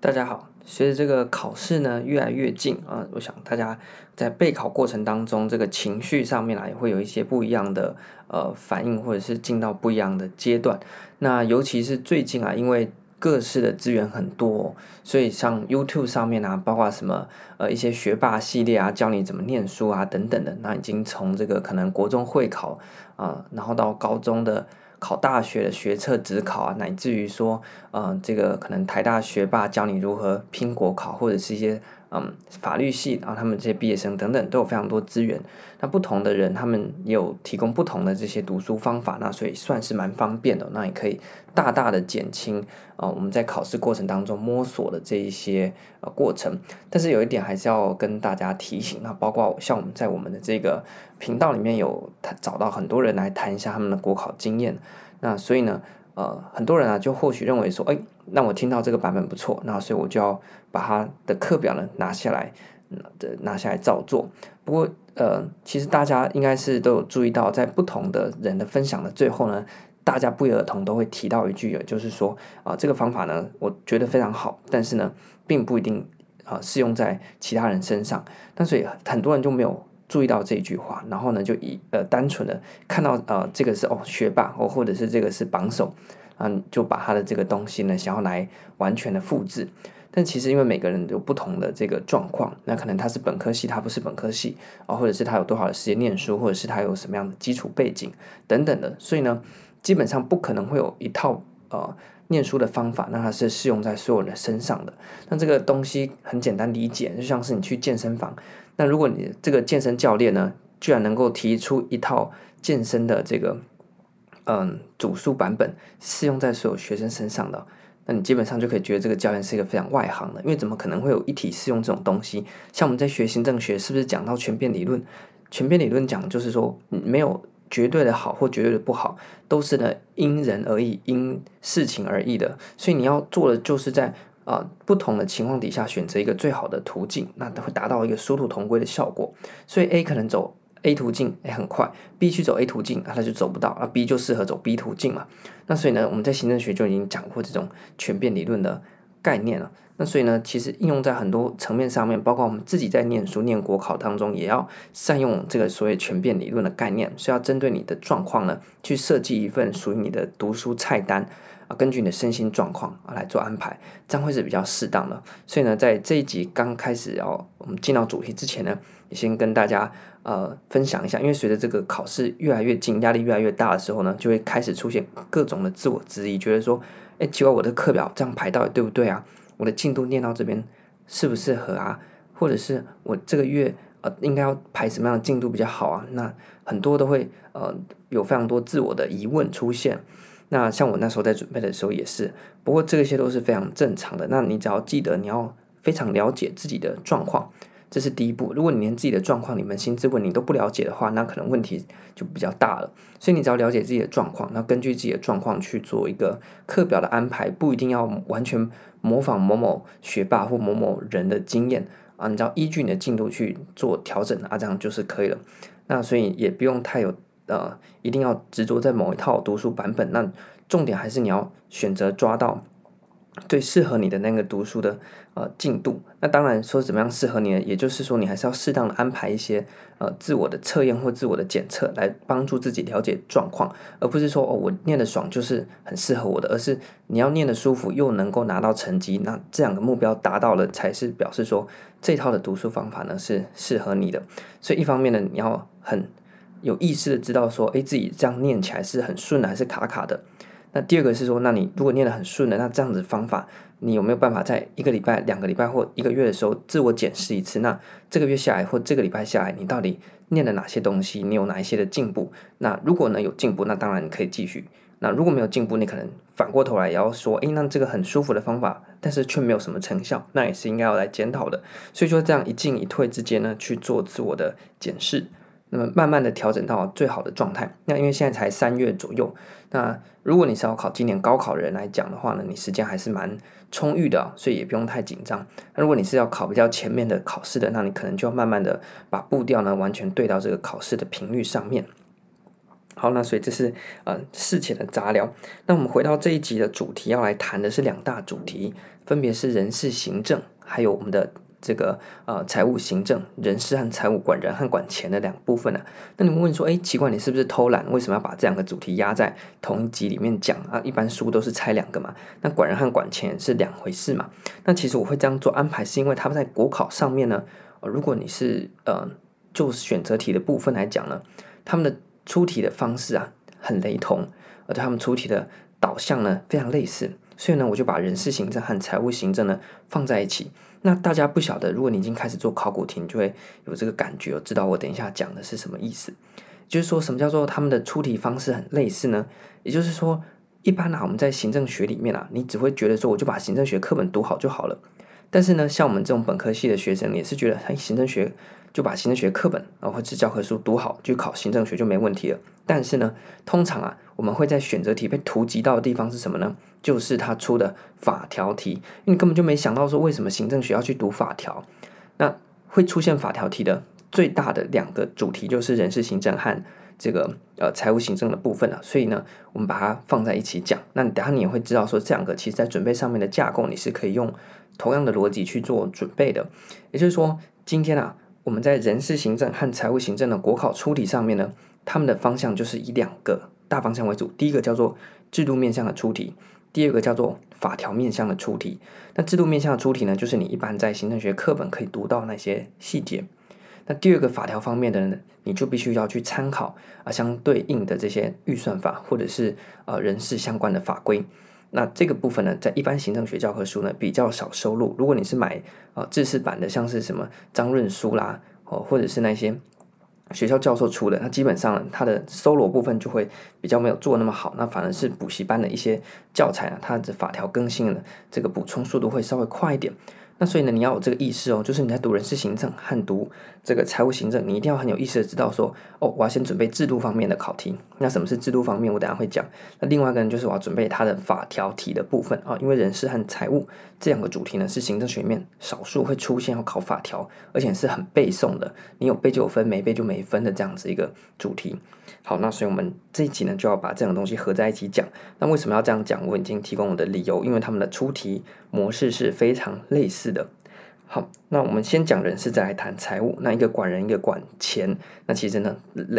大家好，随着这个考试呢越来越近啊，我想大家在备考过程当中，这个情绪上面啊也会有一些不一样的呃反应，或者是进到不一样的阶段。那尤其是最近啊，因为各式的资源很多，所以像 YouTube 上面啊，包括什么呃一些学霸系列啊，教你怎么念书啊等等的，那已经从这个可能国中会考啊，然后到高中的。考大学的学测、指考啊，乃至于说，呃，这个可能台大学霸教你如何拼国考，或者是一些。嗯，法律系啊，他们这些毕业生等等都有非常多资源。那不同的人，他们也有提供不同的这些读书方法，那所以算是蛮方便的。那也可以大大的减轻啊我们在考试过程当中摸索的这一些呃过程。但是有一点还是要跟大家提醒，那包括像我们在我们的这个频道里面有找到很多人来谈一下他们的国考经验。那所以呢，呃，很多人啊就或许认为说，哎。那我听到这个版本不错，那所以我就要把他的课表呢拿下来，的拿下来照做。不过，呃，其实大家应该是都有注意到，在不同的人的分享的最后呢，大家不约而同都会提到一句，就是说啊，这个方法呢，我觉得非常好，但是呢，并不一定啊适用在其他人身上。但所以很多人就没有注意到这一句话，然后呢，就以呃单纯的看到呃这个是哦学霸哦，或者是这个是榜首。嗯，就把他的这个东西呢，想要来完全的复制，但其实因为每个人有不同的这个状况，那可能他是本科系，他不是本科系啊，或者是他有多少的时间念书，或者是他有什么样的基础背景等等的，所以呢，基本上不可能会有一套呃念书的方法，那它是适用在所有人的身上的。那这个东西很简单理解，就像是你去健身房，那如果你这个健身教练呢，居然能够提出一套健身的这个。嗯，组数版本适用在所有学生身上的，那你基本上就可以觉得这个教练是一个非常外行的，因为怎么可能会有一体适用这种东西？像我们在学行政学，是不是讲到权变理论？权变理论讲就是说，没有绝对的好或绝对的不好，都是呢因人而异、因事情而异的。所以你要做的就是在啊、不同的情况底下选择一个最好的途径，那会达到一个殊途同归的效果。所以 A 可能走。A 途径也很快，B 去走 A 途径啊，他就走不到啊，B 就适合走 B 途径嘛。那所以呢，我们在行政学就已经讲过这种全变理论的概念了。那所以呢，其实应用在很多层面上面，包括我们自己在念书、念国考当中，也要善用这个所谓全变理论的概念，是要针对你的状况呢，去设计一份属于你的读书菜单啊，根据你的身心状况啊来做安排，这样会是比较适当的。所以呢，在这一集刚开始要我们进到主题之前呢，也先跟大家。呃，分享一下，因为随着这个考试越来越近，压力越来越大的时候呢，就会开始出现各种的自我质疑，觉得说，哎，奇怪，我的课表这样排到底对不对啊？我的进度念到这边适不适合啊？或者是我这个月呃应该要排什么样的进度比较好啊？那很多都会呃有非常多自我的疑问出现。那像我那时候在准备的时候也是，不过这些都是非常正常的。那你只要记得你要非常了解自己的状况。这是第一步。如果你连自己的状况、你扪心自问你都不了解的话，那可能问题就比较大了。所以你只要了解自己的状况，那根据自己的状况去做一个课表的安排，不一定要完全模仿某某学霸或某某人的经验啊，你只要依据你的进度去做调整啊，这样就是可以了。那所以也不用太有呃，一定要执着在某一套读书版本。那重点还是你要选择抓到。最适合你的那个读书的呃进度，那当然说怎么样适合你呢？也就是说，你还是要适当的安排一些呃自我的测验或自我的检测，来帮助自己了解状况，而不是说哦我念的爽就是很适合我的，而是你要念的舒服又能够拿到成绩，那这两个目标达到了，才是表示说这套的读书方法呢是适合你的。所以一方面呢，你要很有意识的知道说，诶，自己这样念起来是很顺的还是卡卡的。那第二个是说，那你如果念得很顺的，那这样子方法，你有没有办法在一个礼拜、两个礼拜或一个月的时候自我检视一次？那这个月下来或这个礼拜下来，你到底念了哪些东西？你有哪一些的进步？那如果呢有进步，那当然你可以继续。那如果没有进步，你可能反过头来也要说，诶，那这个很舒服的方法，但是却没有什么成效，那也是应该要来检讨的。所以说，这样一进一退之间呢，去做自我的检视。那么慢慢的调整到最好的状态。那因为现在才三月左右，那如果你是要考今年高考的人来讲的话呢，你时间还是蛮充裕的，所以也不用太紧张。那如果你是要考比较前面的考试的，那你可能就要慢慢的把步调呢完全对到这个考试的频率上面。好，那所以这是呃事前的杂聊。那我们回到这一集的主题，要来谈的是两大主题，分别是人事行政，还有我们的这个呃财务行政，人事和财务管人和管钱的两部分呢、那你们问说，哎，奇怪，你是不是偷懒？为什么要把这两个主题压在同一集里面讲啊？一般书都是拆两个嘛。那管人和管钱是两回事嘛？那其实我会这样做安排，是因为他们在国考上面呢，如果你是呃就选择题的部分来讲呢，他们的。出题的方式啊很雷同，而且他们出题的导向呢非常类似，所以呢我就把人事行政和财务行政呢放在一起。那大家不晓得，如果你已经开始做考古题，你就会有这个感觉，知道我等一下讲的是什么意思。就是说什么叫做他们的出题方式很类似呢？也就是说，一般啊我们在行政学里面啊，你只会觉得说我就把行政学课本读好就好了。但是呢，像我们这种本科系的学生也是觉得，哎，行政学。就把行政学课本啊或者教科书读好，就考行政学就没问题了。但是呢，通常啊，我们会在选择题被突击到的地方是什么呢？就是他出的法条题，因为你根本就没想到说为什么行政学要去读法条。那会出现法条题的最大的两个主题就是人事行政和这个呃财务行政的部分了啊。所以呢，我们把它放在一起讲。那你等下你也会知道说，这两个其实在准备上面的架构，你是可以用同样的逻辑去做准备的。也就是说，今天啊。我们在人事行政和财务行政的国考出题上面呢，他们的方向就是以两个大方向为主。第一个叫做制度面向的出题，第二个叫做法条面向的出题。那制度面向的出题呢，就是你一般在行政学课本可以读到那些细节。那第二个法条方面的呢，你就必须要去参考啊相对应的这些预算法或者是呃人事相关的法规。那这个部分呢，在一般行政学教科书呢比较少收录。如果你是买啊制式版的，像是什么张润书啦，哦，或者是那些学校教授出的，那基本上它的搜罗部分就会比较没有做那么好。那反而是补习班的一些教材啊，它的法条更新了这个补充速度会稍微快一点。那所以呢，你要有这个意识哦，就是你在读人事行政和读这个财务行政，你一定要很有意识的知道说，哦，我要先准备制度方面的考题。那什么是制度方面？我等下会讲。那另外一个呢，就是我要准备它的法条题的部分啊，因为人事和财务这两个主题呢，是行政学里面少数会出现要考法条，而且是很背诵的，你有背就有分，没背就没分的这样子一个主题。好，那所以我们这一集呢，就要把这样东西合在一起讲。那为什么要这样讲？我已经提供我的理由，因为他们的出题模式是非常类似的。好，那我们先讲人事，再来谈财务。那一个管人，一个管钱，那其实呢，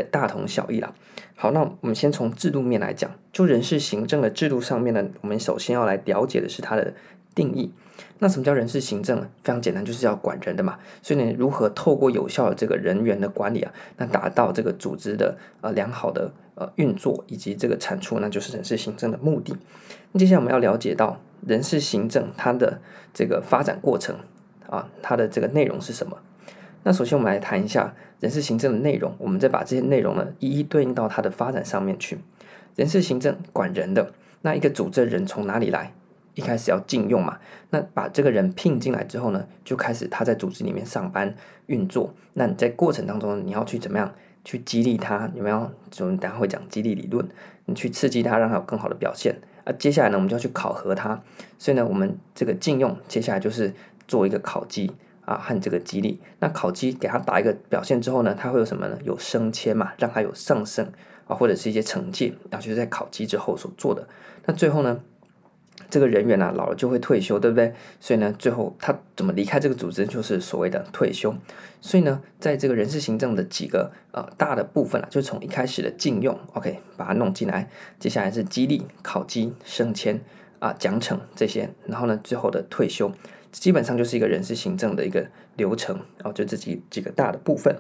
大同小异啦。好，那我们先从制度面来讲，就人事行政的制度上面呢，我们首先要来了解的是它的定义。那什么叫人事行政呢？非常简单，就是要管人的嘛。所以呢，如何透过有效的这个人员的管理啊，那达到这个组织的呃良好的呃运作以及这个产出，那就是人事行政的目的。那接下来我们要了解到人事行政它的这个发展过程啊，它的这个内容是什么？那首先我们来谈一下人事行政的内容，我们再把这些内容呢一一对应到它的发展上面去。人事行政管人的，那一个组织人从哪里来？一开始要进用嘛，那把这个人聘进来之后呢，就开始他在组织里面上班运作。那你在过程当中，你要去怎么样去激励他？有没有？我们等下会讲激励理论，你去刺激他，让他有更好的表现。啊，接下来呢，我们就要去考核他。所以呢，我们这个禁用，接下来就是做一个考绩啊和这个激励。那考绩给他打一个表现之后呢，他会有什么呢？有升迁嘛，让他有上升啊，或者是一些惩戒，啊，就是在考绩之后所做的。那最后呢？这个人员啊，老了就会退休，对不对？所以呢，最后他怎么离开这个组织，就是所谓的退休。所以呢，在这个人事行政的几个呃大的部分啊，就从一开始的禁用，OK，把它弄进来，接下来是激励、考绩、升迁啊、奖惩这些，然后呢，最后的退休，基本上就是一个人事行政的一个流程哦，就这几几个大的部分。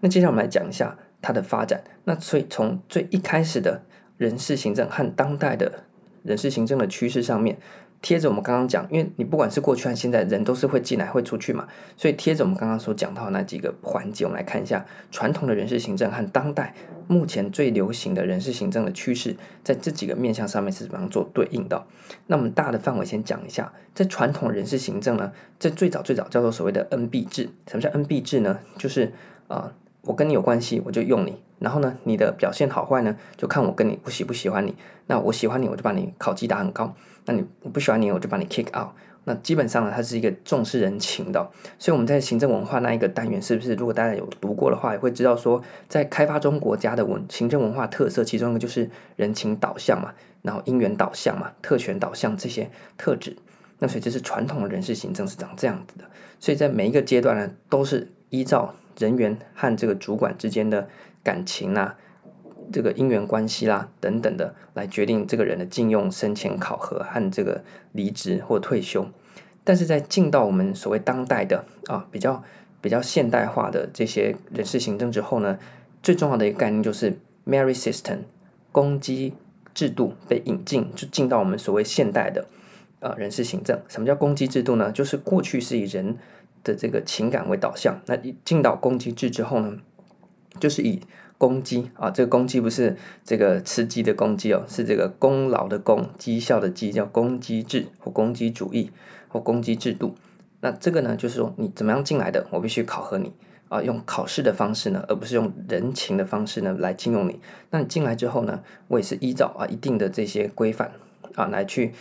那接下来我们来讲一下它的发展。那所以从最一开始的人事行政和当代的。人事行政的趋势上面贴着我们刚刚讲，因为你不管是过去还是现在，人都是会进来会出去嘛，所以贴着我们刚刚所讲到那几个环节，我们来看一下传统的人事行政和当代目前最流行的人事行政的趋势，在这几个面向上面是怎么样做对应的。那我们大的范围先讲一下，在传统人事行政呢，在最早最早叫做所谓的 NB 制。什么叫 NB 制呢？就是啊、我跟你有关系，我就用你。然后呢，你的表现好坏呢，就看我跟你不喜不喜欢你。那我喜欢你，我就把你考绩打很高；那你我不喜欢你，我就把你 kick out。那基本上呢，它是一个重视人情的。所以我们在行政文化那一个单元，是不是如果大家有读过的话，也会知道说，在开发中国家的文行政文化特色，其中一个就是人情导向嘛，然后因缘导向嘛，特权导向这些特质。那所以这是传统的人事行政是长这样子的。所以在每一个阶段呢，都是依照人员和这个主管之间的感情啊。这个姻缘关系啦，等等的，来决定这个人的进用、升迁、考核和这个离职或退休。但是在进到我们所谓当代的啊，比较比较现代化的这些人事行政之后呢，最重要的一个概念就是 merit system 攻击制度被引进，就进到我们所谓现代的啊人事行政。什么叫攻击制度呢？就是过去是以人的这个情感为导向，那一进到功绩制之后呢，就是以功绩啊，这个功绩不是这个吃鸡的公鸡哦，是这个功劳的功，绩效的绩，叫功绩制或功绩主义或功绩制度。那这个呢，就是说你怎么样进来的，我必须考核你啊，用考试的方式呢，而不是用人情的方式呢来聘用你。那你进来之后呢，我也是依照啊一定的这些规范啊来去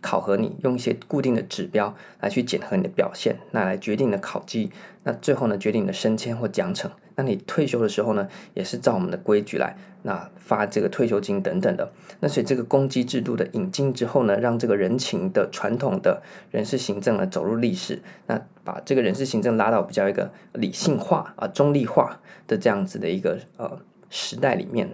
考核你，用一些固定的指标来去检核你的表现，那来决定你的考绩，那最后呢决定你的升迁或奖惩。那你退休的时候呢，也是照我们的规矩来，那发这个退休金等等的。那所以这个公绩制度的引进之后呢，让这个人情的传统的人事行政呢走入历史，那把这个人事行政拉到比较一个理性化啊、中立化的这样子的一个呃时代里面。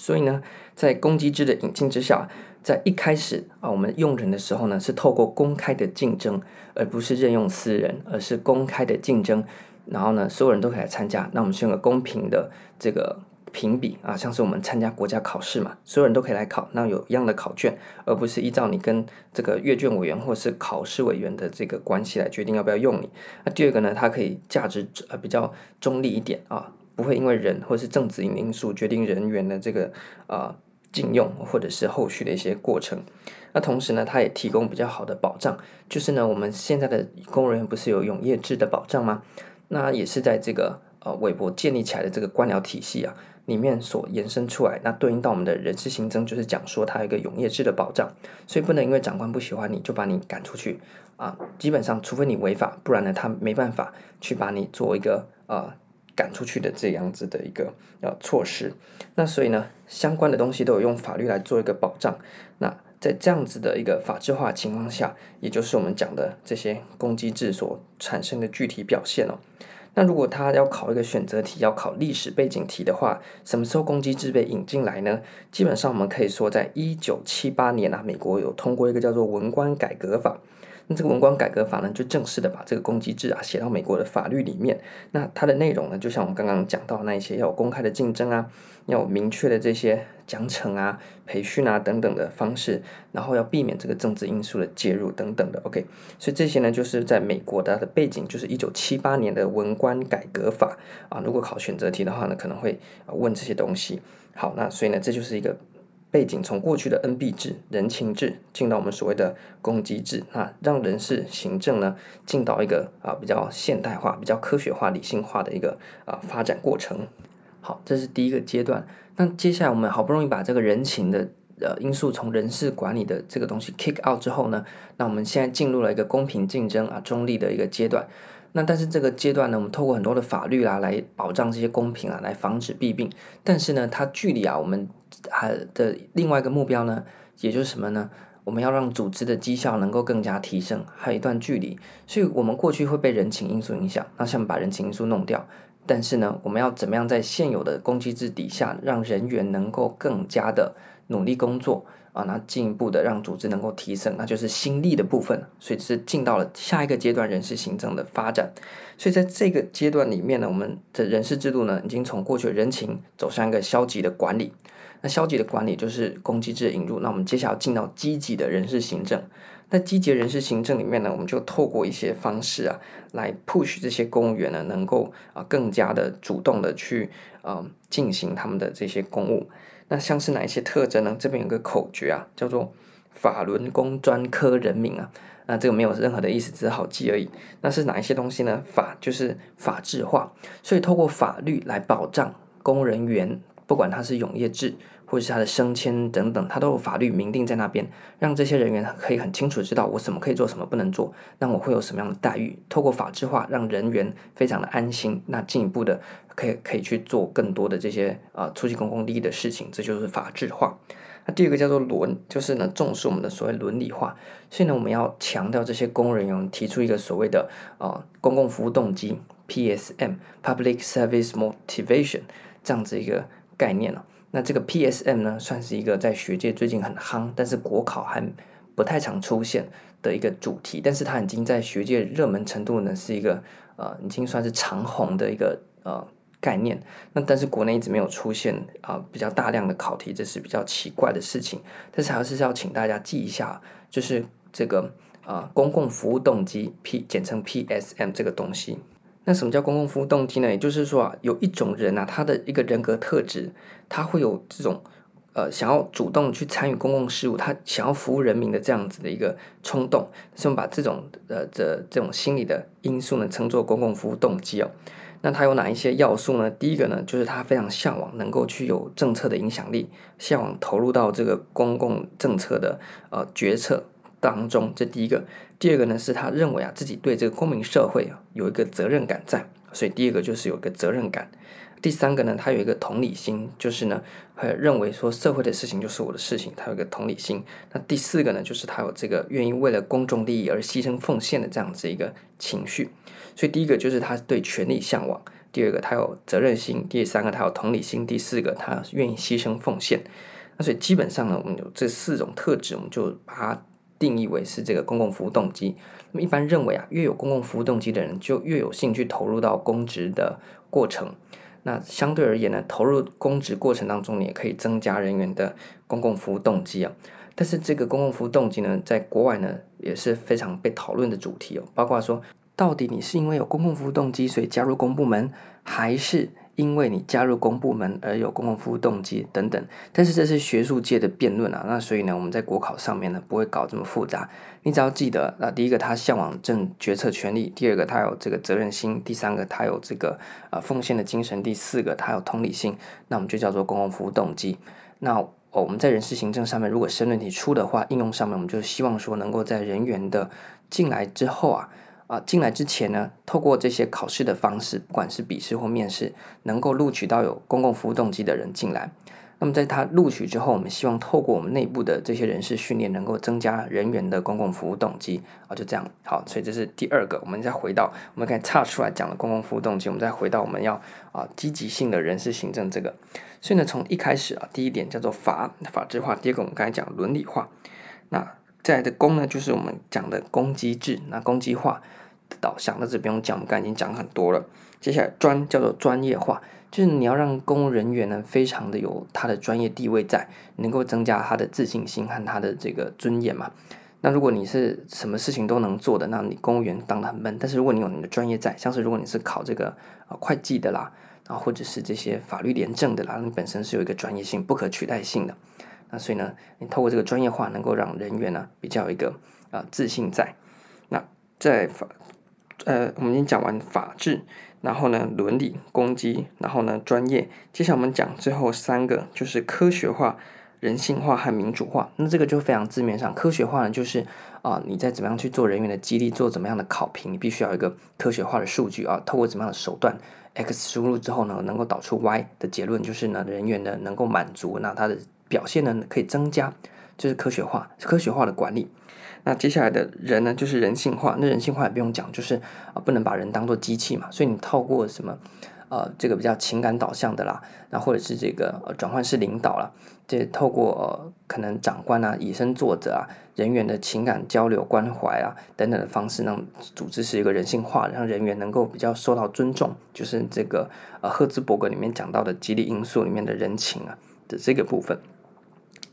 所以呢，在功绩制的引进之下，在一开始啊，我们用人的时候呢，是透过公开的竞争，而不是任用私人，而是公开的竞争。然后呢，所有人都可以来参加。那我们是用个公平的这个评比啊，像是我们参加国家考试嘛，所有人都可以来考，那有一样的考卷，而不是依照你跟这个阅卷委员或是考试委员的这个关系来决定要不要用你。那第二个呢，它可以价值呃比较中立一点啊，不会因为人或是政治因素决定人员的这个啊禁用或者是后续的一些过程。那同时呢，它也提供比较好的保障，就是呢，我们现在的公务人员不是有永业制的保障吗？那也是在这个呃，韦伯建立起来的这个官僚体系啊里面所延伸出来，那对应到我们的人事行政，就是讲说它有一个永业制的保障，所以不能因为长官不喜欢你就把你赶出去啊。基本上，除非你违法，不然呢，他没办法去把你做一个呃赶出去的这样子的一个呃措施。那所以呢，相关的东西都有用法律来做一个保障。那在这样子的一个法制化情况下，也就是我们讲的这些功绩制所产生的具体表现哦。那如果他要考一个选择题，要考历史背景题的话，什么时候功绩制被引进来呢？基本上我们可以说，在一九七八年啊，美国有通过一个叫做文官改革法。那这个文官改革法呢，就正式的把这个功绩制啊写到美国的法律里面。那它的内容呢，就像我们刚刚讲到那一些，要有公开的竞争啊，要有明确的这些奖惩啊、培训啊等等的方式，然后要避免这个政治因素的介入等等的。OK，所以这些呢，就是在美国的，它的背景，就是一九七八年的文官改革法啊。如果考选择题的话呢，可能会问这些东西。好，那所以呢，这就是一个。背景从过去的恩庇制、人情制进到我们所谓的功绩制，啊，让人事行政呢进到一个啊比较现代化、比较科学化、理性化的一个啊发展过程。好，这是第一个阶段。那接下来我们好不容易把这个人情的呃因素从人事管理的这个东西 kick out 之后呢，那我们现在进入了一个公平竞争啊中立的一个阶段。那但是这个阶段呢，我们透过很多的法律啦来保障这些公平啊，来防止弊病。但是呢，它距离啊我们还的另外一个目标呢，也就是什么呢？我们要让组织的绩效能够更加提升，还有一段距离。所以，我们过去会被人情因素影响，那像把人情因素弄掉。但是呢，我们要怎么样在现有的功绩制底下，让人员能够更加的努力工作？啊，那进一步的让组织能够提升，那就是心力的部分，所以是进到了下一个阶段人事行政的发展。所以在这个阶段里面呢，我们的人事制度呢，已经从过去的人情走向一个消极的管理。那消极的管理就是攻击制引入。那我们接下来进到积极的人事行政。在积极人事行政里面呢，我们就透过一些方式啊，来 push 这些公务员呢，能够啊更加的主动的去啊进行他们的这些公务。那像是哪一些特征呢？这边有个口诀啊，叫做“法轮功专科人民”啊。那这个没有任何的意思，只是好记而已。那是哪一些东西呢？法就是法制化，所以透过法律来保障公务人员不管他是永业制，或者是他的升迁等等，他都有法律明定在那边，让这些人员可以很清楚知道我什么可以做，什么不能做，那我会有什么样的待遇。透过法制化，让人员非常的安心，那进一步的可以可以去做更多的这些啊促进公共利益的事情，这就是法制化。那第二个叫做伦，就是呢重视我们的所谓伦理化，所以呢我们要强调这些公务人员提出一个所谓的啊公共服务动机 PSM（Public Service Motivation） 这样子一个概念了。那这个 PSM 呢，算是一个在学界最近很夯，但是国考还不太常出现的一个主题，但是它已经在学界热门程度呢，是一个呃，已经算是长红的一个呃概念。那但是国内一直没有出现啊、呃、比较大量的考题，这是比较奇怪的事情。但是还是要请大家记一下，就是这个啊、公共服务动机 P 简称 PSM 这个东西。那什么叫公共服务动机呢？也就是说啊，有一种人啊，他的一个人格特质，他会有这种呃想要主动去参与公共事务，他想要服务人民的这样子的一个冲动。所以我们把这种呃这这种心理的因素呢，称作公共服务动机哦。那它有哪一些要素呢？第一个呢，就是他非常向往能够去有政策的影响力，向往投入到这个公共政策的呃决策。当中，这第一个，第二个呢，是他认为啊，自己对这个公民社会啊有一个责任感在，所以第二个就是有个责任感。第三个呢，他有一个同理心，就是呢，还认为说社会的事情就是我的事情，他有个同理心。那第四个呢，就是他有这个愿意为了公众利益而牺牲奉献的这样子一个情绪。所以第一个就是他对权力向往，第二个他有责任心，第三个他有同理心，第四个他愿意牺牲奉献。那所以基本上呢，我们有这四种特质，我们就把它。定义为是这个公共服务动机。那么一般认为啊，越有公共服务动机的人，就越有兴趣投入到公职的过程。那相对而言呢，投入公职过程当中，你也可以增加人员的公共服务动机啊。但是这个公共服务动机呢，在国外呢也是非常被讨论的主题哦。包括说，到底你是因为有公共服务动机，所以加入公部门，还是？因为你加入公部门而有公共服务动机等等，但是这是学术界的辩论啊，那所以呢，我们在国考上面呢不会搞这么复杂，你只要记得啊，第一个他向往政决策权力，第二个他有这个责任心，第三个他有这个呃奉献的精神，第四个他有同理心，那我们就叫做公共服务动机。那哦，我们在人事行政上面如果申论题出的话，应用上面我们就希望说能够在人员的进来之后啊。啊，进来之前呢，透过这些考试的方式，不管是笔试或面试，能够录取到有公共服务动机的人进来。那么在他录取之后，我们希望透过我们内部的这些人事训练，能够增加人员的公共服务动机。啊，就这样。好，所以这是第二个。我们再回到我们可以岔出来讲的公共服务动机，我们再回到我们要啊积极性的人事行政这个。所以呢，从一开始啊，第一点叫做法法制化，第二个我们刚才讲伦理化。那再来的公呢，就是我们讲的公机制，那公机化的。导向，那这不用讲，我们刚已经讲很多了。接下来专叫做专业化，就是你要让公务人员呢，非常的有他的专业地位在，能够增加他的自信心和他的这个尊严嘛。那如果你是什么事情都能做的，那你公务员当的很闷。但是如果你有你的专业在，像是如果你是考这个啊会计的啦，啊或者是这些法律廉政的啦，你本身是有一个专业性、不可取代性的。那所以呢，你透过这个专业化，能够让人员呢比较一个啊自信在。那在法。呃，我们已经讲完法治，然后呢，伦理、公机，然后呢，专业。接下来我们讲最后三个，就是科学化、人性化和民主化。那这个就非常字面上，科学化呢，就是啊、你在怎么样去做人员的激励，做怎么样的考评，你必须要一个科学化的数据啊，透过怎么样的手段，X 输入之后呢，能够导出 Y 的结论，就是呢，人员呢能够满足，那他的表现呢可以增加，就是科学化，科学化的管理。那接下来的人呢，就是人性化。那人性化也不用讲，就是啊，不能把人当做机器嘛。所以你透过什么，呃，这个比较情感导向的啦，那或者是这个呃转换式领导啦，这透过呃可能长官啊以身作则啊，人员的情感交流关怀啊等等的方式，让组织是一个人性化，让人员能够比较受到尊重，就是这个呃赫兹伯格里面讲到的激励因素里面的人情啊的这个部分。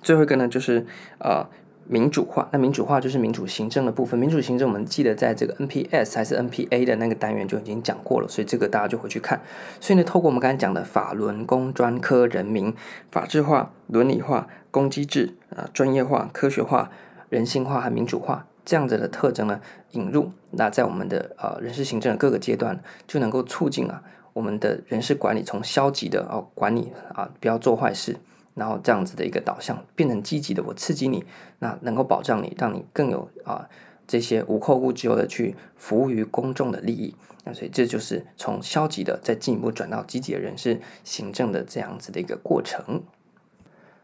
最后一个呢，就是呃。民主化，那民主化就是民主行政的部分。民主行政，我们记得在这个 NPS 还是 NPA 的那个单元就已经讲过了，所以这个大家就回去看。所以呢，透过我们刚才讲的法轮公专科人民法治化、伦理化、公机制啊、专业化、科学化、人性化和民主化这样子的特征呢引入，那在我们的呃人事行政的各个阶段就能够促进啊我们的人事管理从消极的哦管理啊，不要做坏事，然后这样子的一个导向，变成积极的，我刺激你，那能够保障你，让你更有啊这些无后顾之忧的去服务于公众的利益。那所以这就是从消极的再进一步转到积极的人事行政的这样子的一个过程。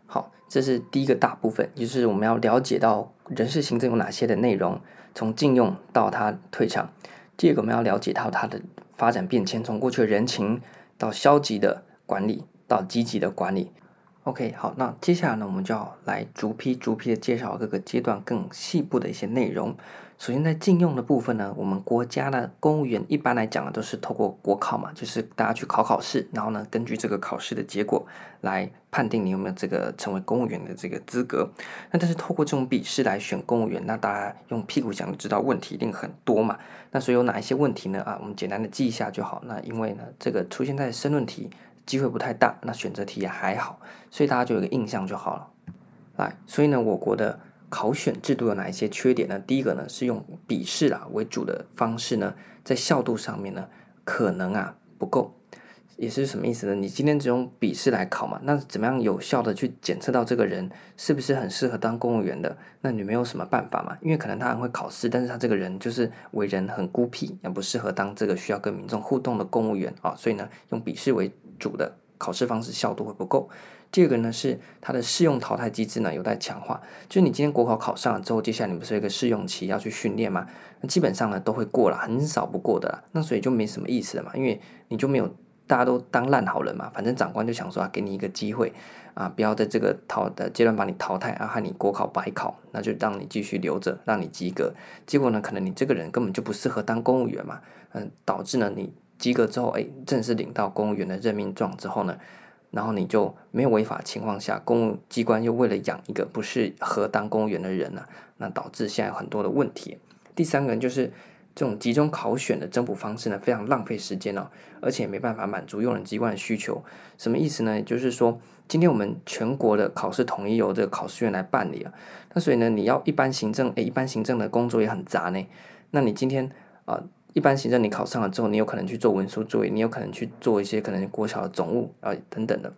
好，这是第一个大部分，就是我们要了解到人事行政有哪些的内容，从禁用到他退场。第二个，我们要了解到它的发展变迁，从过去的人情到消极的管理，到积极的管理。OK，好，那接下来呢，我们就要来逐批逐批的介绍各个阶段更细部的一些内容。首先，在禁用的部分呢，我们国家的公务员一般来讲呢，都是透过国考嘛，就是大家去考考试，然后呢，根据这个考试的结果来判定你有没有这个成为公务员的这个资格。那但是透过这种笔试来选公务员，那大家用屁股想知道问题一定很多嘛。那所以有哪一些问题呢？啊，我们简单的记一下就好。那因为呢，这个出现在申论题机会不太大，那选择题也还好，所以大家就有个印象就好了。来，所以呢，我国的。考选制度有哪一些缺点呢？第一个呢是用笔试啊为主的方式呢，在效度上面呢可能啊不够，也是什么意思呢？你今天只用笔试来考嘛，那怎么样有效的去检测到这个人是不是很适合当公务员的？那你没有什么办法嘛？因为可能他很会考试，但是他这个人就是为人很孤僻，也不适合当这个需要跟民众互动的公务员啊，所以呢用笔试为主的考试方式效度会不够。第二个呢是它的试用淘汰机制呢有待强化，就是你今天国考考上了之后，接下来你不是有一个试用期要去训练吗？那基本上呢都会过了，很少不过的啦。那所以就没什么意思了嘛，因为你就没有大家都当烂好人嘛，反正长官就想说啊，给你一个机会啊，不要在这个淘的阶段把你淘汰啊，害你国考白考，那就让你继续留着，让你及格。结果呢，可能你这个人根本就不适合当公务员嘛，嗯，导致呢你及格之后，哎，正式领到公务员的任命状之后呢。然后你就没有违法情况下，公务机关又为了养一个不适合当公务员的人呢、那导致现在很多的问题。第三个就是这种集中考选的增补方式呢，非常浪费时间哦，而且没办法满足用人机关的需求。什么意思呢？就是说，今天我们全国的考试统一由这个考试院来办理啊，那所以呢，你要一般行政，诶，一般行政的工作也很杂呢。那你今天啊。一般行政你考上了之后，你有可能去做文书作业，你有可能去做一些可能国小的总务啊等等的，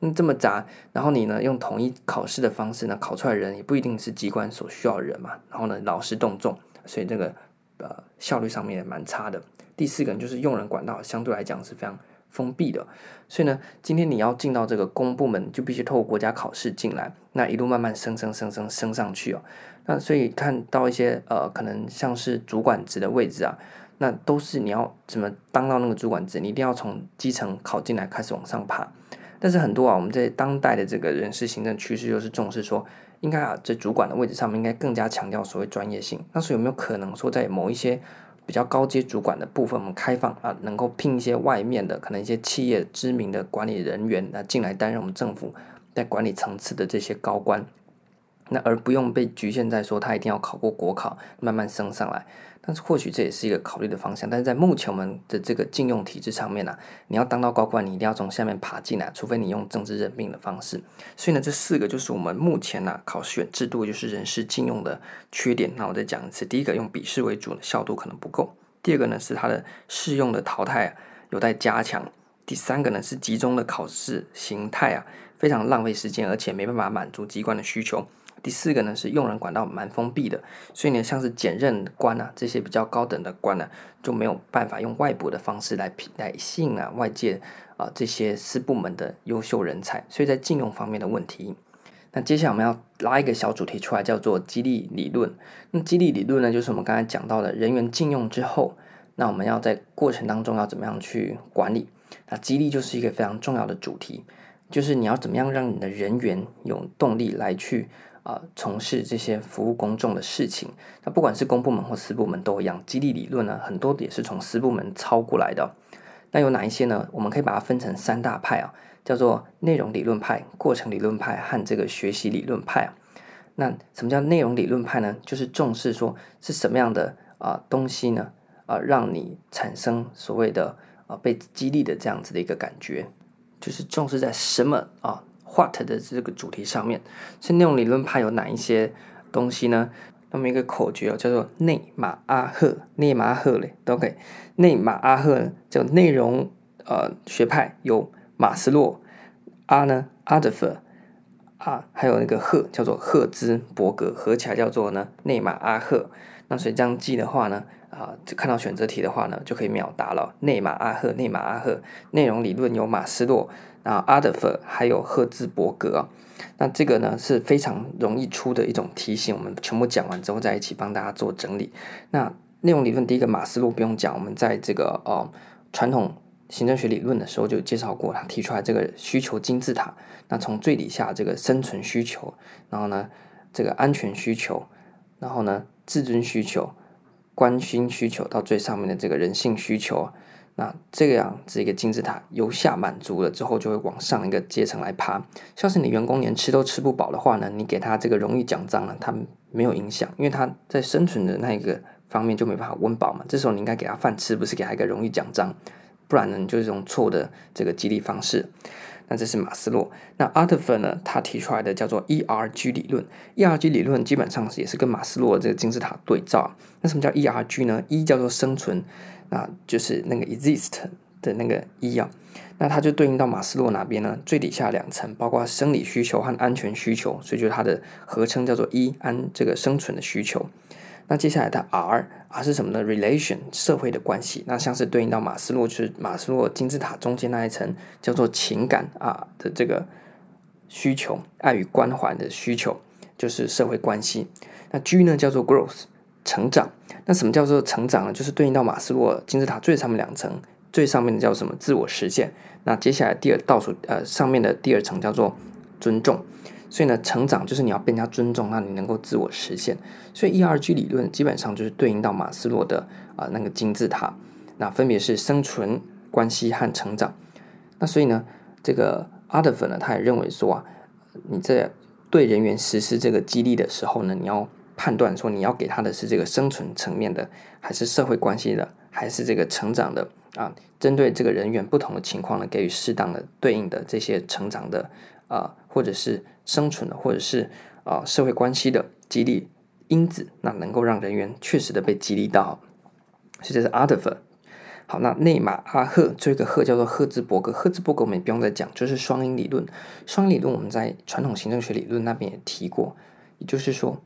那这么杂，然后你呢用统一考试的方式呢考出来人也不一定是机关所需要的人嘛，然后呢劳师动众，所以这个呃效率上面也蛮差的。第四个就是用人管道相对来讲是非常封闭的，所以呢今天你要进到这个公部门就必须透过国家考试进来，那一路慢慢升升升升升上去哦，那所以看到一些呃可能像是主管职的位置啊。那都是你要怎么当到那个主管职，你一定要从基层考进来开始往上爬。但是很多啊，我们在当代的这个人事行政趋势就是重视说，应该啊在主管的位置上面应该更加强调所谓专业性。那是有没有可能说，在某一些比较高阶主管的部分，我们开放啊，能够聘一些外面的可能一些企业知名的管理人员啊进来担任我们政府在管理层次的这些高官，那而不用被局限在说他一定要考过国考，慢慢升上来。但是或许这也是一个考虑的方向，但是在目前我们的这个禁用体制上面呢、啊，你要当到高官，你一定要从下面爬进来，除非你用政治任命的方式。所以呢，这四个就是我们目前呢、啊、考选制度就是人事禁用的缺点。那我再讲一次，第一个用笔试为主效度可能不够；第二个呢是它的适用的淘汰、啊、有待加强；第三个呢是集中的考试形态啊，非常浪费时间，而且没办法满足机关的需求。第四个呢是用人管道蛮封闭的，所以呢像是检任官啊这些比较高等的官呢、就没有办法用外部的方式来来吸引啊外界啊这些私部门的优秀人才，所以在禁用方面的问题。那接下来我们要拉一个小主题出来，叫做激励理论。那激励理论呢就是我们刚才讲到的人员禁用之后，那我们要在过程当中要怎么样去管理？那激励就是一个非常重要的主题，就是你要怎么样让你的人员有动力来去。啊，从事这些服务公众的事情，那不管是公部门或私部门都一样。激励理论呢，很多也是从私部门抄过来的。那有哪一些呢？我们可以把它分成三大派啊，叫做内容理论派、过程理论派和这个学习理论派啊。那什么叫内容理论派呢？就是重视说是什么样的啊东西呢？啊，让你产生所谓的啊被激励的这样子的一个感觉，就是重视在什么啊？What 的这个主题上面，是内容理论派有哪一些东西呢？那么一个口诀叫做内马阿赫，内马阿赫嘞，都可以。内马阿赫叫内容呃学派有马斯洛，阿呢阿德弗，啊还有那个赫叫做赫兹伯格，合起来叫做呢内马阿赫。那所以这样记的话呢，啊，就看到选择题的话呢，就可以秒答了。内马阿赫，内马阿赫，内容理论有马斯洛，然后阿德弗，还有赫兹伯格。那这个呢是非常容易出的一种题型，我们全部讲完之后再一起帮大家做整理。那内容理论第一个马斯洛不用讲，我们在这个呃传统行政学理论的时候就介绍过，他提出来这个需求金字塔。那从最底下这个生存需求，然后呢这个安全需求，然后呢。自尊需求、关心需求到最上面的这个人性需求，那这样子一个金字塔由下满足了之后，就会往上一个阶层来爬。像是你员工连吃都吃不饱的话呢，你给他这个荣誉奖章呢，他没有影响，因为他在生存的那一个方面就没办法温饱嘛。这时候你应该给他饭吃，不是给他一个荣誉奖章，不然呢，你就是这种错的这个激励方式。那这是马斯洛，那阿德芬呢？他提出来的叫做 ERG 理论，ERG 理论基本上也是跟马斯洛这个金字塔对照。那什么叫 ERG 呢？E 叫做生存，那就是那个 exist 的那个 E 啊。那它就对应到马斯洛哪边呢？最底下两层包括生理需求和安全需求，所以就它的合称叫做 E 安这个生存的需求。那接下来的 R，R 是什么呢？Relation 社会的关系。那像是对应到马斯洛，就是马斯洛金字塔中间那一层叫做情感啊的这个需求，爱与关怀的需求，就是社会关系。那 G 呢叫做 Growth 成长。那什么叫做成长呢？就是对应到马斯洛金字塔最上面两层，最上面的叫什么？自我实现。那接下来第二倒数呃上面的第二层叫做尊重。所以呢，成长就是你要被人家尊重，让你能够自我实现。所以 ERG 理论基本上就是对应到马斯洛的啊、那个金字塔，那分别是生存、关系和成长。那所以呢，这个阿德弗呢，他也认为说啊，你在对人员实施这个激励的时候呢，你要判断说你要给他的是这个生存层面的，还是社会关系的，还是这个成长的啊？针对这个人员不同的情况呢，给予适当的对应的这些成长的啊，或者是。生存的，或者是啊、社会关系的激励因子，那能够让人员确实的被激励到，所以这是阿德弗。好，那内马阿赫这个赫叫做赫兹伯格，赫兹伯格我们也不用再讲，就是双因理论。双理论我们在传统行政学理论那边也提过，也就是说，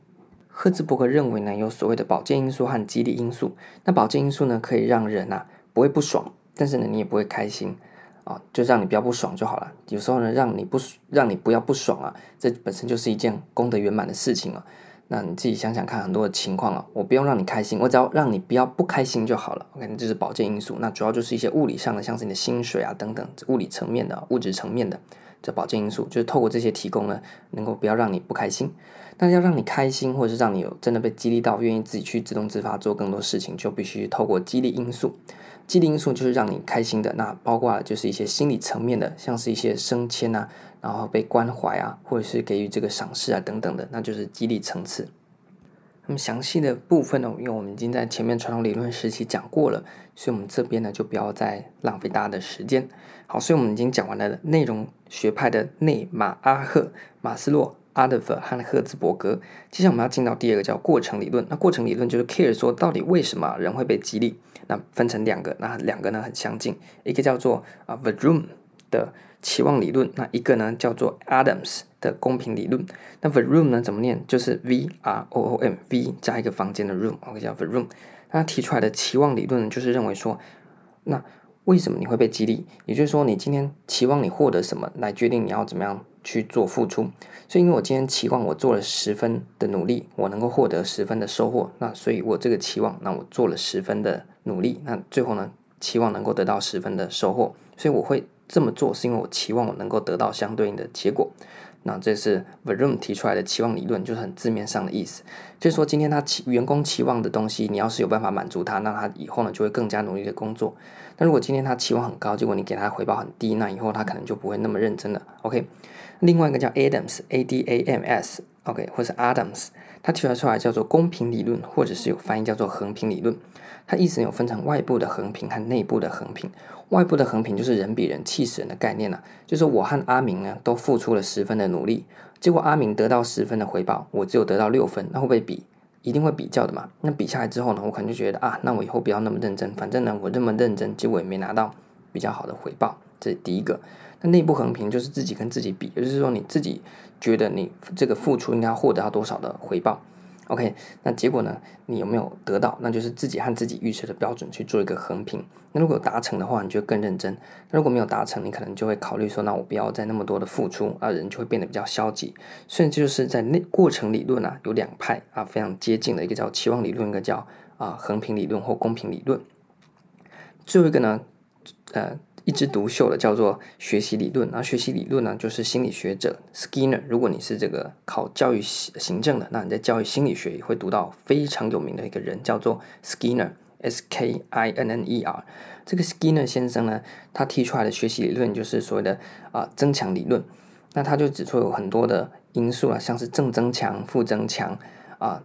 赫兹伯格认为呢，有所谓的保健因素和激励因素。那保健因素呢，可以让人啊不会不爽，但是呢你也不会开心。啊，就让你不要不爽就好了。有时候呢，让你不让你不要不爽啊，这本身就是一件功德圆满的事情了。那你自己想想看，很多的情况啊，我不用让你开心，我只要让你不要不开心就好了。OK，那这是保健因素。那主要就是一些物理上的，像是你的薪水啊等等，物理层面的、物质层面的这保健因素，就是透过这些提供呢，能够不要让你不开心。但要让你开心，或者是让你有真的被激励到，愿意自己去自动自发做更多事情，就必须透过激励因素。激励因素就是让你开心的，那包括就是一些心理层面的，像是一些升迁啊，然后被关怀啊，或者是给予这个赏识啊等等的，那就是激励层次。那么详细的部分呢，因为我们已经在前面传统理论时期讲过了，所以我们这边呢就不要再浪费大家的时间。好，所以我们已经讲完了内容学派的内马阿赫、马斯洛。阿德弗和赫兹伯格，接下来我们要进到第二个叫过程理论。那过程理论就是 care 说到底为什么人会被激励？那分成两个，那两个呢很相近，一个叫做啊 Vroom 的期望理论，那一个呢叫做 Adams 的公平理论。那 Vroom 呢怎么念？就是 V R O O M V 加一个房间的 room，OK 叫 Vroom。那他提出来的期望理论就是认为说，那为什么你会被激励？也就是说，你今天期望你获得什么，来决定你要怎么样去做付出。所以，因为我今天期望我做了十分的努力，我能够获得十分的收获。那所以我这个期望，那我做了十分的努力，那最后呢，期望能够得到十分的收获。所以我会这么做，是因为我期望我能够得到相对应的结果。那这是 Vroom 提出来的期望理论，就是很字面上的意思，就是说今天他期员工期望的东西，你要是有办法满足他，那他以后呢就会更加努力的工作。那如果今天他期望很高，结果你给他回报很低，那以后他可能就不会那么认真了。OK，另外一个叫 Adams，A D A M S，OK，或是 Adams，他提出来叫做公平理论，或者是有翻译叫做衡平理论。它意思有分成外部的横屏和内部的横屏。外部的横屏就是人比人气死人的概念了，就是我和阿明呢都付出了十分的努力，结果阿明得到十分的回报，我只有得到六分，那会不会比？一定会比较的嘛。那比下来之后呢，我可能就觉得啊，那我以后不要那么认真，反正呢我这么认真，结果也没拿到比较好的回报，这是第一个。那内部横屏就是自己跟自己比，也就是说你自己觉得你这个付出应该获得到多少的回报。OK，那结果呢？你有没有得到？那就是自己和自己预设的标准去做一个衡平。那如果达成的话，你就更认真；那如果没有达成，你可能就会考虑说，那我不要再那么多的付出，啊，人就会变得比较消极。所以这就是在那过程理论啊，有两派啊，非常接近的一个叫期望理论，一个叫啊衡平理论或公平理论。最后一个呢，呃。一枝独秀的叫做学习理论，那学习理论呢，就是心理学者 Skinner。如果你是这个考教育行政的，那你在教育心理学也会读到非常有名的一个人，叫做 Skinner，S K I N N E R。这个 Skinner 先生呢，他提出来的学习理论就是所谓的啊增强理论。那他就指出有很多的因素啊，像是正增强、负增强啊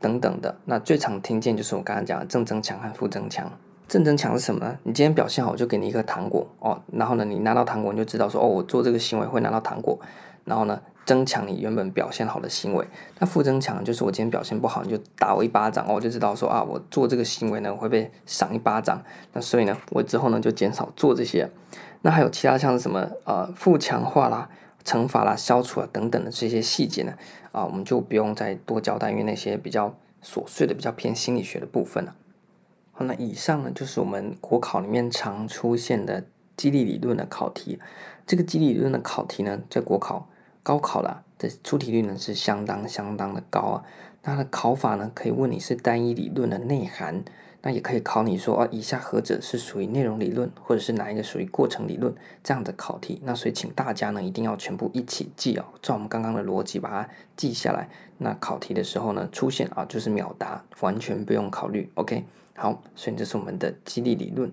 等等的。那最常听见就是我刚刚讲的正增强和负增强。正增强是什么呢？你今天表现好，我就给你一个糖果哦。然后呢，你拿到糖果，你就知道说哦，我做这个行为会拿到糖果。然后呢，增强你原本表现好的行为。那负增强就是我今天表现不好，你就打我一巴掌哦，我就知道说啊，我做这个行为呢会被赏一巴掌。那所以呢，我之后呢就减少做这些。那还有其他像是什么呃负强化啦、惩罚啦、消除啊等等的这些细节呢？啊，我们就不用再多交代，因为那些比较琐碎的、比较偏心理学的部分了。那以上呢，就是我们国考里面常出现的激励理论的考题。这个激励理论的考题呢，在国考、高考啦的出题率呢是相当相当的高啊。它的考法呢，可以问你是单一理论的内涵，那也可以考你说啊，以下何者是属于内容理论，或者是哪一个属于过程理论这样的考题。那所以请大家呢，一定要全部一起记哦，照我们刚刚的逻辑把它记下来。那考题的时候呢，出现啊就是秒答，完全不用考虑。OK。好，所以这是我们的激励理论。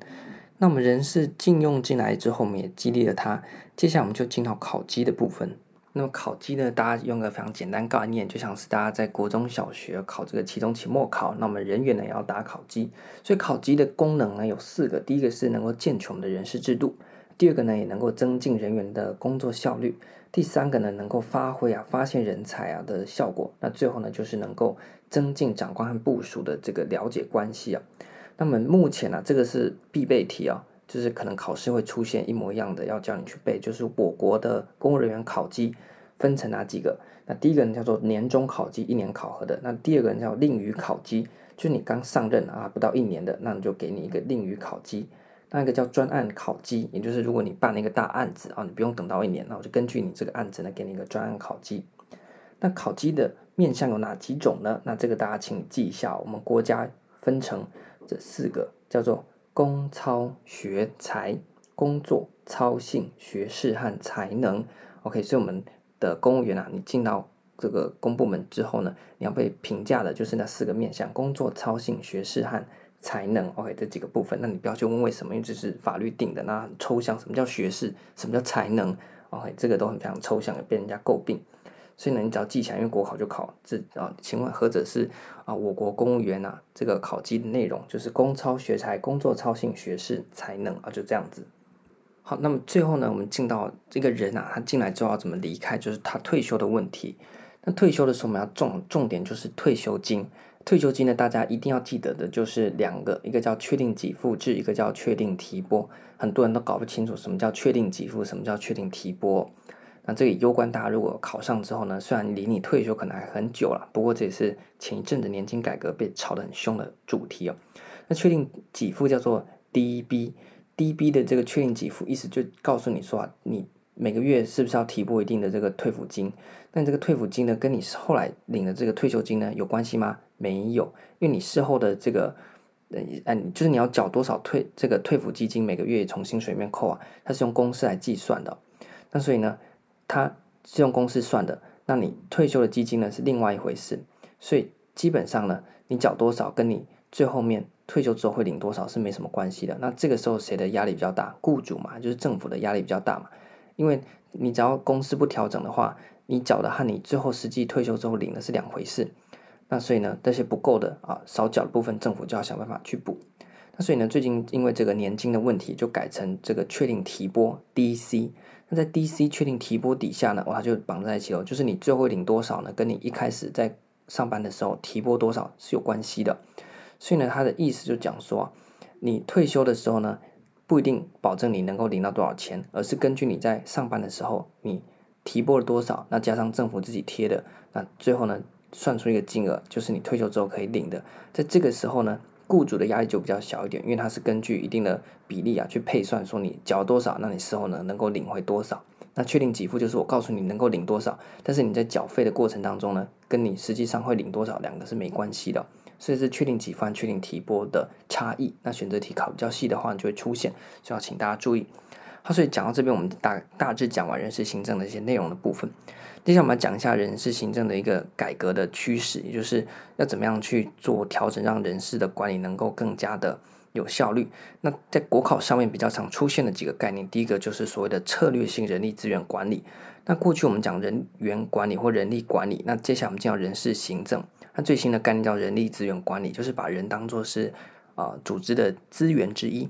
那我们人事禁用进来之后，我们也激励了他。接下来我们就进到考绩的部分。那么考绩呢，大家用个非常简单概念，就像是大家在国中小学考这个期中、期末考，那我们人员呢也要打考绩。所以考绩的功能呢有四个：第一个是能够健全我们的人事制度；第二个呢也能够增进人员的工作效率；第三个呢能够发挥啊发现人才啊的效果；那最后呢就是能够。增进长官和部属的这个了解关系啊，那么目前呢、这个是必备题啊，就是可能考试会出现一模一样的，要叫你去背。就是我国的公务人员考级分成哪几个？那第一个呢叫做年终考级，一年考核的；那第二个呢叫令予考级，就是你刚上任啊不到一年的，那你就给你一个令予考级。那个叫专案考绩，也就是如果你办了一个大案子啊，你不用等到一年，那我就根据你这个案子呢，给你一个专案考绩。那考绩的面向有哪几种呢？那这个大家请记一下，我们国家分成这四个，叫做公操学才、工作操性学识和才能。OK，所以我们的公务员啊，你进到这个公部门之后呢，你要被评价的就是那四个面向：工作操性学识和才能。OK，这几个部分，那你不要去问为什么，因为这是法律定的，那很抽象。什么叫学识？什么叫才能？OK，这个都很非常抽象，被人家诟病。所以呢，你只要记起来，因为国考就考这啊，请问何者是啊？我国公务员啊，这个考绩的内容就是公操学才、工作操性学识才能啊，就这样子。好，那么最后呢，我们进到这个人啊，他进来之后要怎么离开，就是他退休的问题。那退休的时候，我们要重重点就是退休金。退休金呢，大家一定要记得的就是两个，一个叫确定给付制，一个叫确定提拨。很多人都搞不清楚什么叫确定给付，什么叫确定提拨。那这里攸关大家如果考上之后呢，虽然离你退休可能还很久了，不过这也是前一阵子年金改革被炒得很凶的主题哦。那确定给付叫做 DB，DB 的这个确定给付意思就告诉你说啊，你每个月是不是要提拨一定的这个退抚金？那这个退抚金呢，跟你后来领的这个退休金呢有关系吗？没有，因为你事后的这个，呃，就是你要缴多少退这个退抚基金，每个月从薪水里面扣啊，它是用公式来计算的。那所以呢，它是用公式算的，那你退休的基金呢是另外一回事，所以基本上呢，你缴多少跟你最后面退休之后会领多少是没什么关系的。那这个时候谁的压力比较大？雇主嘛，就是政府的压力比较大嘛，因为你只要公司不调整的话，你缴的和你最后实际退休之后领的是两回事。那所以呢，这些不够的啊，少缴的部分政府就要想办法去补。那所以呢，最近因为这个年金的问题，就改成这个确定提拨 DC。那在 DC 确定提拨底下呢，哇，它就绑在一起了。就是你最后领多少呢？跟你一开始在上班的时候提拨多少是有关系的。所以呢，它的意思就讲说，你退休的时候呢，不一定保证你能够领到多少钱，而是根据你在上班的时候你提拨了多少，那加上政府自己贴的，那最后呢，算出一个金额，就是你退休之后可以领的。在这个时候呢，雇主的压力就比较小一点，因为它是根据一定的比例啊去配算，说你缴多少，那你事后呢能够领回多少。那确定给付就是我告诉你能够领多少，但是你在缴费的过程当中呢，跟你实际上会领多少两个是没关系的，所以是确定给付确定提拨的差异。那选择题考比较细的话，就会出现，就要请大家注意。好，所以讲到这边，我们大大致讲完人事行政的一些内容的部分。接下来我们来讲一下人事行政的一个改革的趋势，也就是要怎么样去做调整，让人事的管理能够更加的。有效率。那在国考上面比较常出现的几个概念，第一个就是所谓的策略性人力资源管理。那过去我们讲人员管理或人力管理，那接下来我们讲人事行政。那最新的概念叫人力资源管理，就是把人当作是啊、组织的资源之一。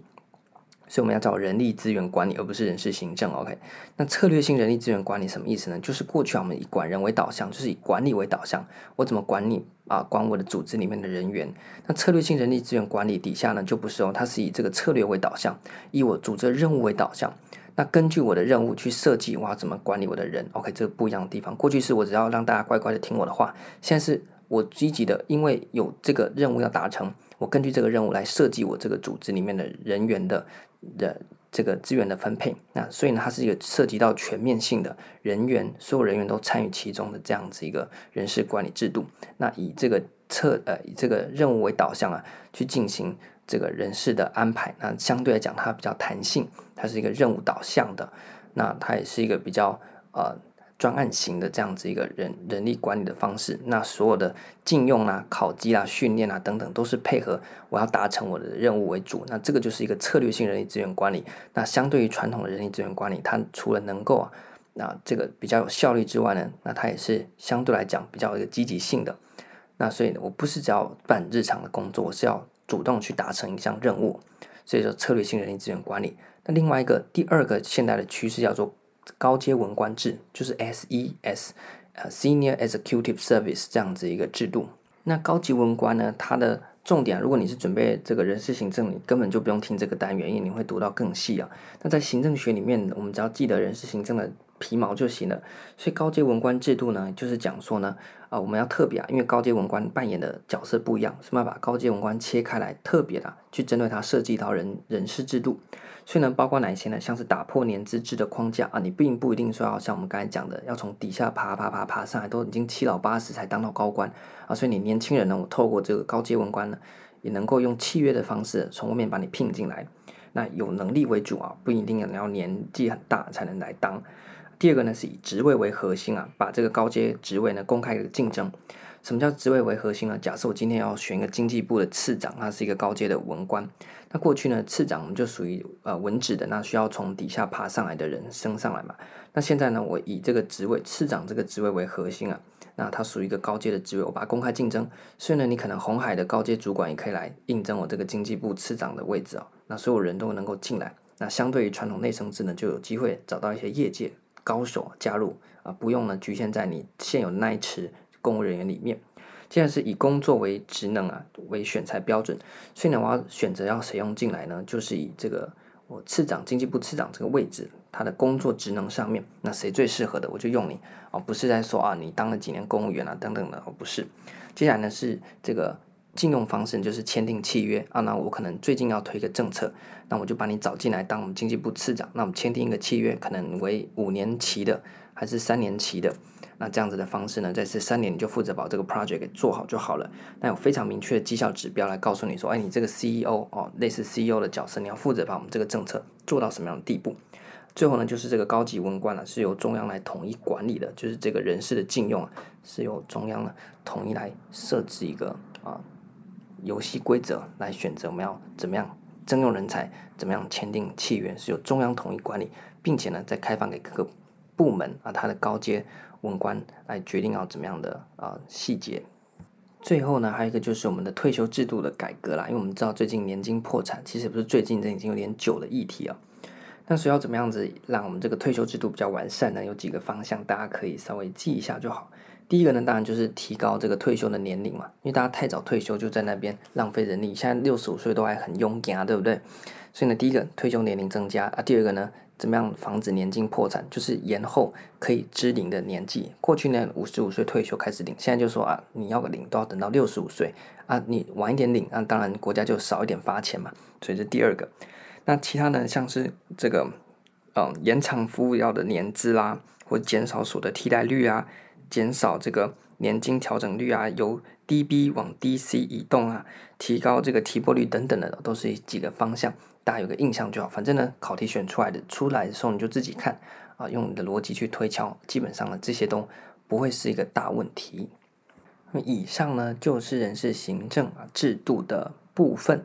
所以我们要找人力资源管理，而不是人事行政。OK，那策略性人力资源管理什么意思呢？就是过去我们以管人为导向，就是以管理为导向。我怎么管你啊？管我的组织里面的人员。那策略性人力资源管理底下呢，就不是哦，它是以这个策略为导向，以我组织的任务为导向。那根据我的任务去设计我要怎么管理我的人。OK，这个不一样的地方。过去是我只要让大家乖乖的听我的话，现在是我积极的，因为有这个任务要达成。我根据这个任务来设计我这个组织里面的人员的的这个资源的分配，那所以呢，它是一个涉及到全面性的人员，所有人员都参与其中的这样子一个人事管理制度。那以这个策呃以这个任务为导向啊，去进行这个人事的安排。那相对来讲，它比较弹性，它是一个任务导向的。那它也是一个比较呃。专案型的这样子一个人人力管理的方式，那所有的禁用啊、考绩啊、训练啊等等，都是配合我要达成我的任务为主。那这个就是一个策略性人力资源管理。那相对于传统的人力资源管理，它除了能够啊，那这个比较有效率之外呢，那它也是相对来讲比较一个积极性的。那所以呢我不是只要办日常的工作，我是要主动去达成一项任务。所以说策略性人力资源管理。那另外一个第二个现代的趋势叫做。高阶文官制就是 SES，呃，Senior Executive Service 这样子一个制度。那高级文官呢，它的重点，如果你是准备这个人事行政，你根本就不用听这个单元，因为你会读到更细啊。那在行政学里面，我们只要记得人事行政的皮毛就行了。所以高阶文官制度呢，就是讲说呢，啊、我们要特别啊，因为高阶文官扮演的角色不一样，所以要把高阶文官切开来，特别的去针对它设计一套人人事制度。所以呢，包括哪些呢？像是打破年资制的框架啊，你并不一定说要像我们刚才讲的，要从底下爬爬爬爬上来，都已经七老八十才当到高官啊。所以你年轻人呢，我透过这个高阶文官呢，也能够用契约的方式从外面把你聘进来。那有能力为主啊，不一定你要年纪很大才能来当。第二个呢，是以职位为核心啊，把这个高阶职位呢公开的竞争。什么叫职位为核心呢？假设我今天要选一个经济部的次长，他是一个高阶的文官。那过去呢，次长我们就属于呃文职的，那需要从底下爬上来的人升上来嘛。那现在呢，我以这个职位次长这个职位为核心啊，那它属于一个高阶的职位，我把它公开竞争。所以呢，你可能红海的高阶主管也可以来应征我这个经济部次长的位置哦。那所有人都能够进来。那相对于传统内生制呢，就有机会找到一些业界高手加入啊，不用呢局限在你现有的那一池公务人员里面。现在是以工作为职能啊为选才标准，所以呢，我要选择要谁用进来呢？就是以这个我次长经济部次长这个位置，他的工作职能上面，那谁最适合的我就用你哦，不是在说啊你当了几年公务员啊等等的哦，不是。接下来呢是这个禁用方式，就是签订契约啊，那我可能最近要推一个政策，那我就把你找进来当我们经济部次长，那我们签订一个契约，可能为五年期的还是三年期的。那这样子的方式呢，在这三年你就负责把这个 project 给做好就好了。那有非常明确的绩效指标来告诉你说，哎，你这个 CEO 哦，类似 CEO 的角色，你要负责把我们这个政策做到什么样的地步。最后呢，就是这个高级文官呢，是由中央来统一管理的，就是这个人事的禁用啊，是由中央呢统一来设置一个啊游戏规则来选择我们要怎么样征用人才，怎么样签订契约，是由中央统一管理，并且呢再开放给各个部门啊，它的高阶。文官来决定要怎么样的啊、细节，最后呢，还有一个就是我们的退休制度的改革啦，因为我们知道最近年金破产，其实不是最近，这已经有点久的议题啊。那所以要怎么样子让我们这个退休制度比较完善呢？有几个方向，大家可以稍微记一下就好。第一个呢，当然就是提高这个退休的年龄嘛，因为大家太早退休就在那边浪费人力，现在六十五岁都还很勇敢啊，对不对？所以呢，第一个退休年龄增加啊，第二个呢，怎么样防止年金破产，就是延后可以支领的年纪。过去呢，五十五岁退休开始领，现在就说啊，你要个领都要等到六十五岁啊，你晚一点领啊，当然国家就少一点发钱嘛。所以这第二个。那其他呢，像是这个，嗯，延长服务要的年资啦，或减少所得替代率啊，减少这个年金调整率啊，由 DB 往 DC 移动啊，提高这个提拨率等等的，都是几个方向，大家有个印象就好。反正呢，考题选出来的出来的时候，你就自己看啊，用你的逻辑去推敲，基本上呢，这些都不会是一个大问题。那么以上呢，就是人事行政啊制度的部分。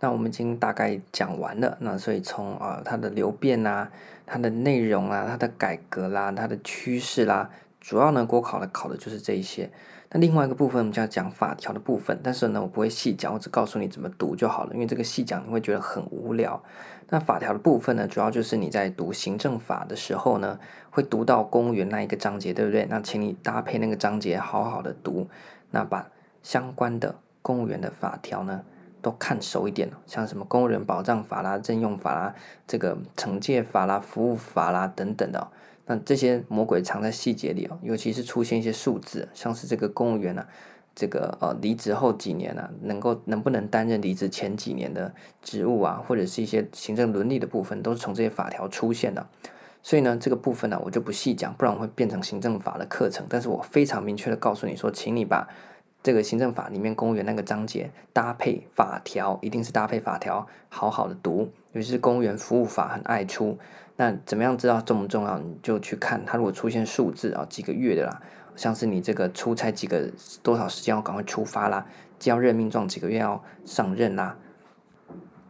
那我们已经大概讲完了，那所以从啊、它的流变啊，它的内容啊，它的改革啦，它的趋势啦，主要呢国考的考的就是这一些。那另外一个部分我们就要讲法条的部分，但是呢我不会细讲，我只告诉你怎么读就好了，因为这个细讲你会觉得很无聊。那法条的部分呢，主要就是你在读行政法的时候呢，会读到公务员那一个章节，对不对？那请你搭配那个章节好好的读，那把相关的公务员的法条呢。都看熟一点，像什么公务人保障法啦、征用法啦、这个惩戒法啦、服务法啦等等的，那这些魔鬼藏在细节里哦，尤其是出现一些数字，像是这个公务员呢、啊，这个呃离职后几年呢、啊，能够能不能担任离职前几年的职务啊，或者是一些行政伦理的部分，都是从这些法条出现的。所以呢，这个部分呢，我就不细讲，不然我会变成行政法的课程。但是我非常明确的告诉你说，请你把。这个行政法里面公务员那个章节搭配法条，一定是搭配法条，好好的读。尤其是公务员服务法很爱出，那怎么样知道重不重要？你就去看它，如果出现数字啊，几个月的啦，像是你这个出差几个多少时间要赶快出发啦，交任命状几个月要上任啦，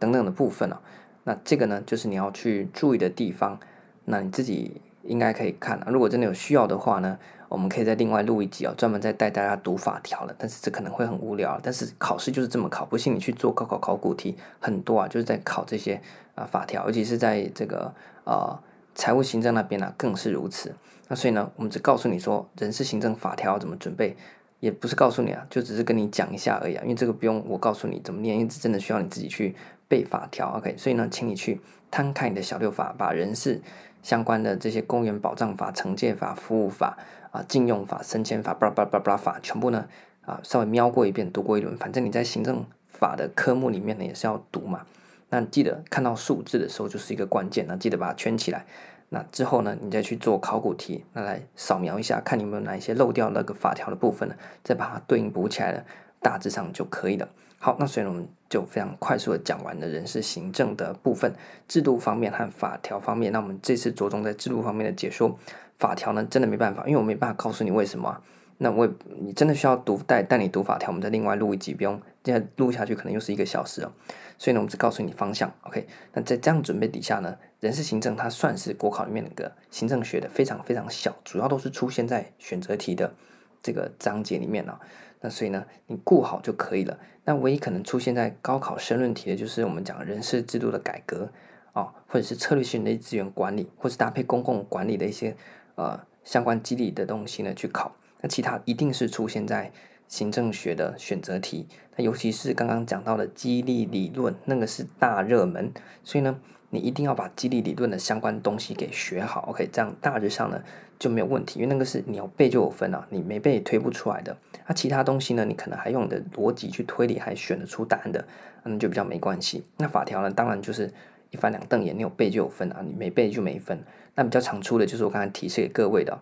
等等的部分啊，那这个呢，就是你要去注意的地方。那你自己应该可以看啊，如果真的有需要的话呢，我们可以再另外录一集哦，专门再带大家读法条了。但是这可能会很无聊，但是考试就是这么考。不信你去做高考考古题，很多啊，就是在考这些啊法条，尤其是在这个呃财务行政那边呢、啊，更是如此。那所以呢，我们只告诉你说人事行政法条怎么准备，也不是告诉你啊，就只是跟你讲一下而已啊。因为这个不用我告诉你怎么念，因为真的需要你自己去背法条。OK，所以呢，请你去摊开你的小六法，把人事相关的这些公务员保障法、惩戒法、服务法。啊，禁用法、升迁法、巴拉巴拉巴拉法，全部呢啊，稍微瞄过一遍，读过一轮。反正你在行政法的科目里面呢，也是要读嘛。那记得看到数字的时候，就是一个关键。那记得把它圈起来。那之后呢，你再去做考古题，那来扫描一下，看你有没有哪一些漏掉那个法条的部分呢？再把它对应补起来了，大致上就可以了。好，那所以呢，我们就非常快速的讲完了人事行政的部分，制度方面和法条方面。那我们这次着重在制度方面的解说。法条呢，真的没办法，因为我没办法告诉你为什么。那我你真的需要读带带你读法条，我们再另外录一集，不用现在录下去可能又是一个小时哦。所以呢，我们只告诉你方向，OK。那在这样准备底下呢，人事行政它算是国考里面的一个行政学的非常非常小，主要都是出现在选择题的这个章节里面哦。那所以呢，你顾好就可以了。那唯一可能出现在高考申论题的就是我们讲人事制度的改革啊，或者是策略性的资源管理，或是搭配公共管理的一些。呃，相关激励的东西呢，去考。那其他一定是出现在行政学的选择题。那尤其是刚刚讲到的激励理论，那个是大热门。所以呢，你一定要把激励理论的相关东西给学好。OK，这样大致上呢就没有问题。因为那个是你要背就有分啊，你没背也推不出来的。那其他东西呢，你可能还用你的逻辑去推理，还选得出答案的，那就比较没关系。那法条呢，当然就是一翻两瞪眼，你有背就有分啊，你没背就没分。那比较常出的就是我刚才提示给各位的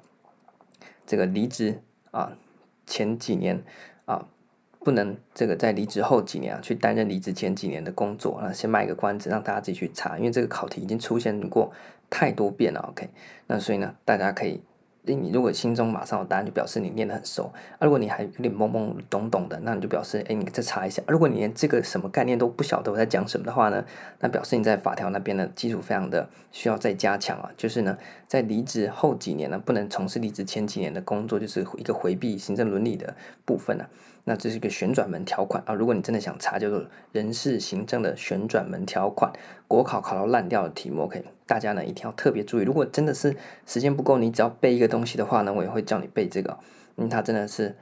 这个离职啊，前几年啊不能这个在离职后几年啊去担任离职前几年的工作啊，先卖个关子让大家自己去查，因为这个考题已经出现过太多遍了。OK，那所以呢，大家可以。你如果心中马上有答案，就表示你念得很熟啊。如果你还有点懵懵懂懂的，那你就表示，哎，你再查一下。如果你连这个什么概念都不晓得我在讲什么的话呢，那表示你在法条那边的基础非常的需要再加强啊。就是呢，在离职后几年呢，不能从事离职前几年的工作，就是一个回避行政伦理的部分啊。那这是一个旋转门条款啊！如果你真的想查，叫做人事行政的旋转门条款，国考考到烂掉的题目，OK，大家呢一定要特别注意。如果真的是时间不够，你只要背一个东西的话呢，我也会叫你背这个，因为它真的是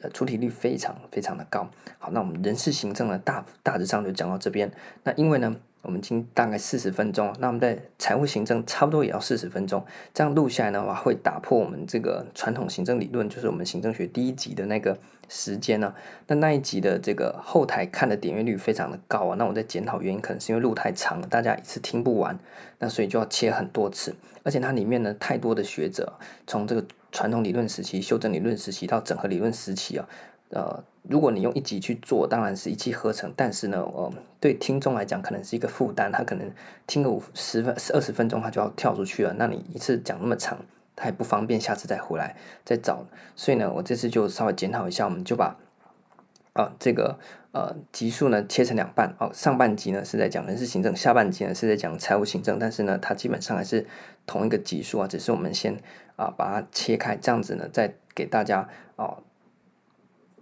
呃出题率非常非常的高。好，那我们人事行政呢大大致上就讲到这边。那因为呢我们已经大概四十分钟，那我们在财务行政差不多也要四十分钟，这样录下来的话会打破我们这个传统行政理论，就是我们行政学第一集的那个时间呢、那那一集的这个后台看的点阅率非常的高啊，那我在检讨原因，可能是因为录太长了，大家一次听不完，那所以就要切很多次，而且它里面呢太多的学者，从这个传统理论时期、修正理论时期到整合理论时期啊。呃，如果你用一集去做，当然是一气呵成。但是呢，呃，对听众来讲，可能是一个负担。他可能听个五十分、二十分钟，他就要跳出去了。那你一次讲那么长，他也不方便下次再回来再找。所以呢，我这次就稍微检讨一下，我们就把啊、这个呃集数呢切成两半。哦，上半集呢是在讲人事行政，下半集呢是在讲财务行政。但是呢，它基本上还是同一个集数啊，只是我们先啊、把它切开，这样子呢再给大家哦。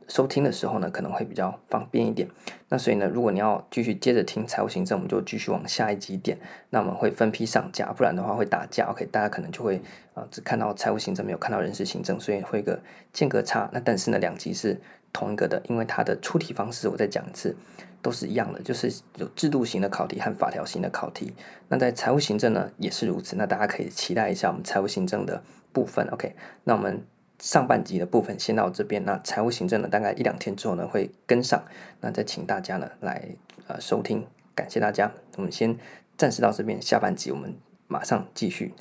收听的时候呢，可能会比较方便一点。那所以呢，如果你要继续接着听财务行政，我们就继续往下一集点。那我们会分批上架，不然的话会打架。OK，大家可能就会啊、只看到财务行政，没有看到人事行政，所以会有个间隔差。那但是呢，两集是同一个的，因为它的出题方式我再讲一次都是一样的，就是有制度型的考题和法条型的考题。那在财务行政呢也是如此。那大家可以期待一下我们财务行政的部分。OK，那我们。上半集的部分先到这边，那财务行政呢，大概一两天之后呢会跟上，那再请大家呢来呃收听，感谢大家，我们先暂时到这边，下半集我们马上继续。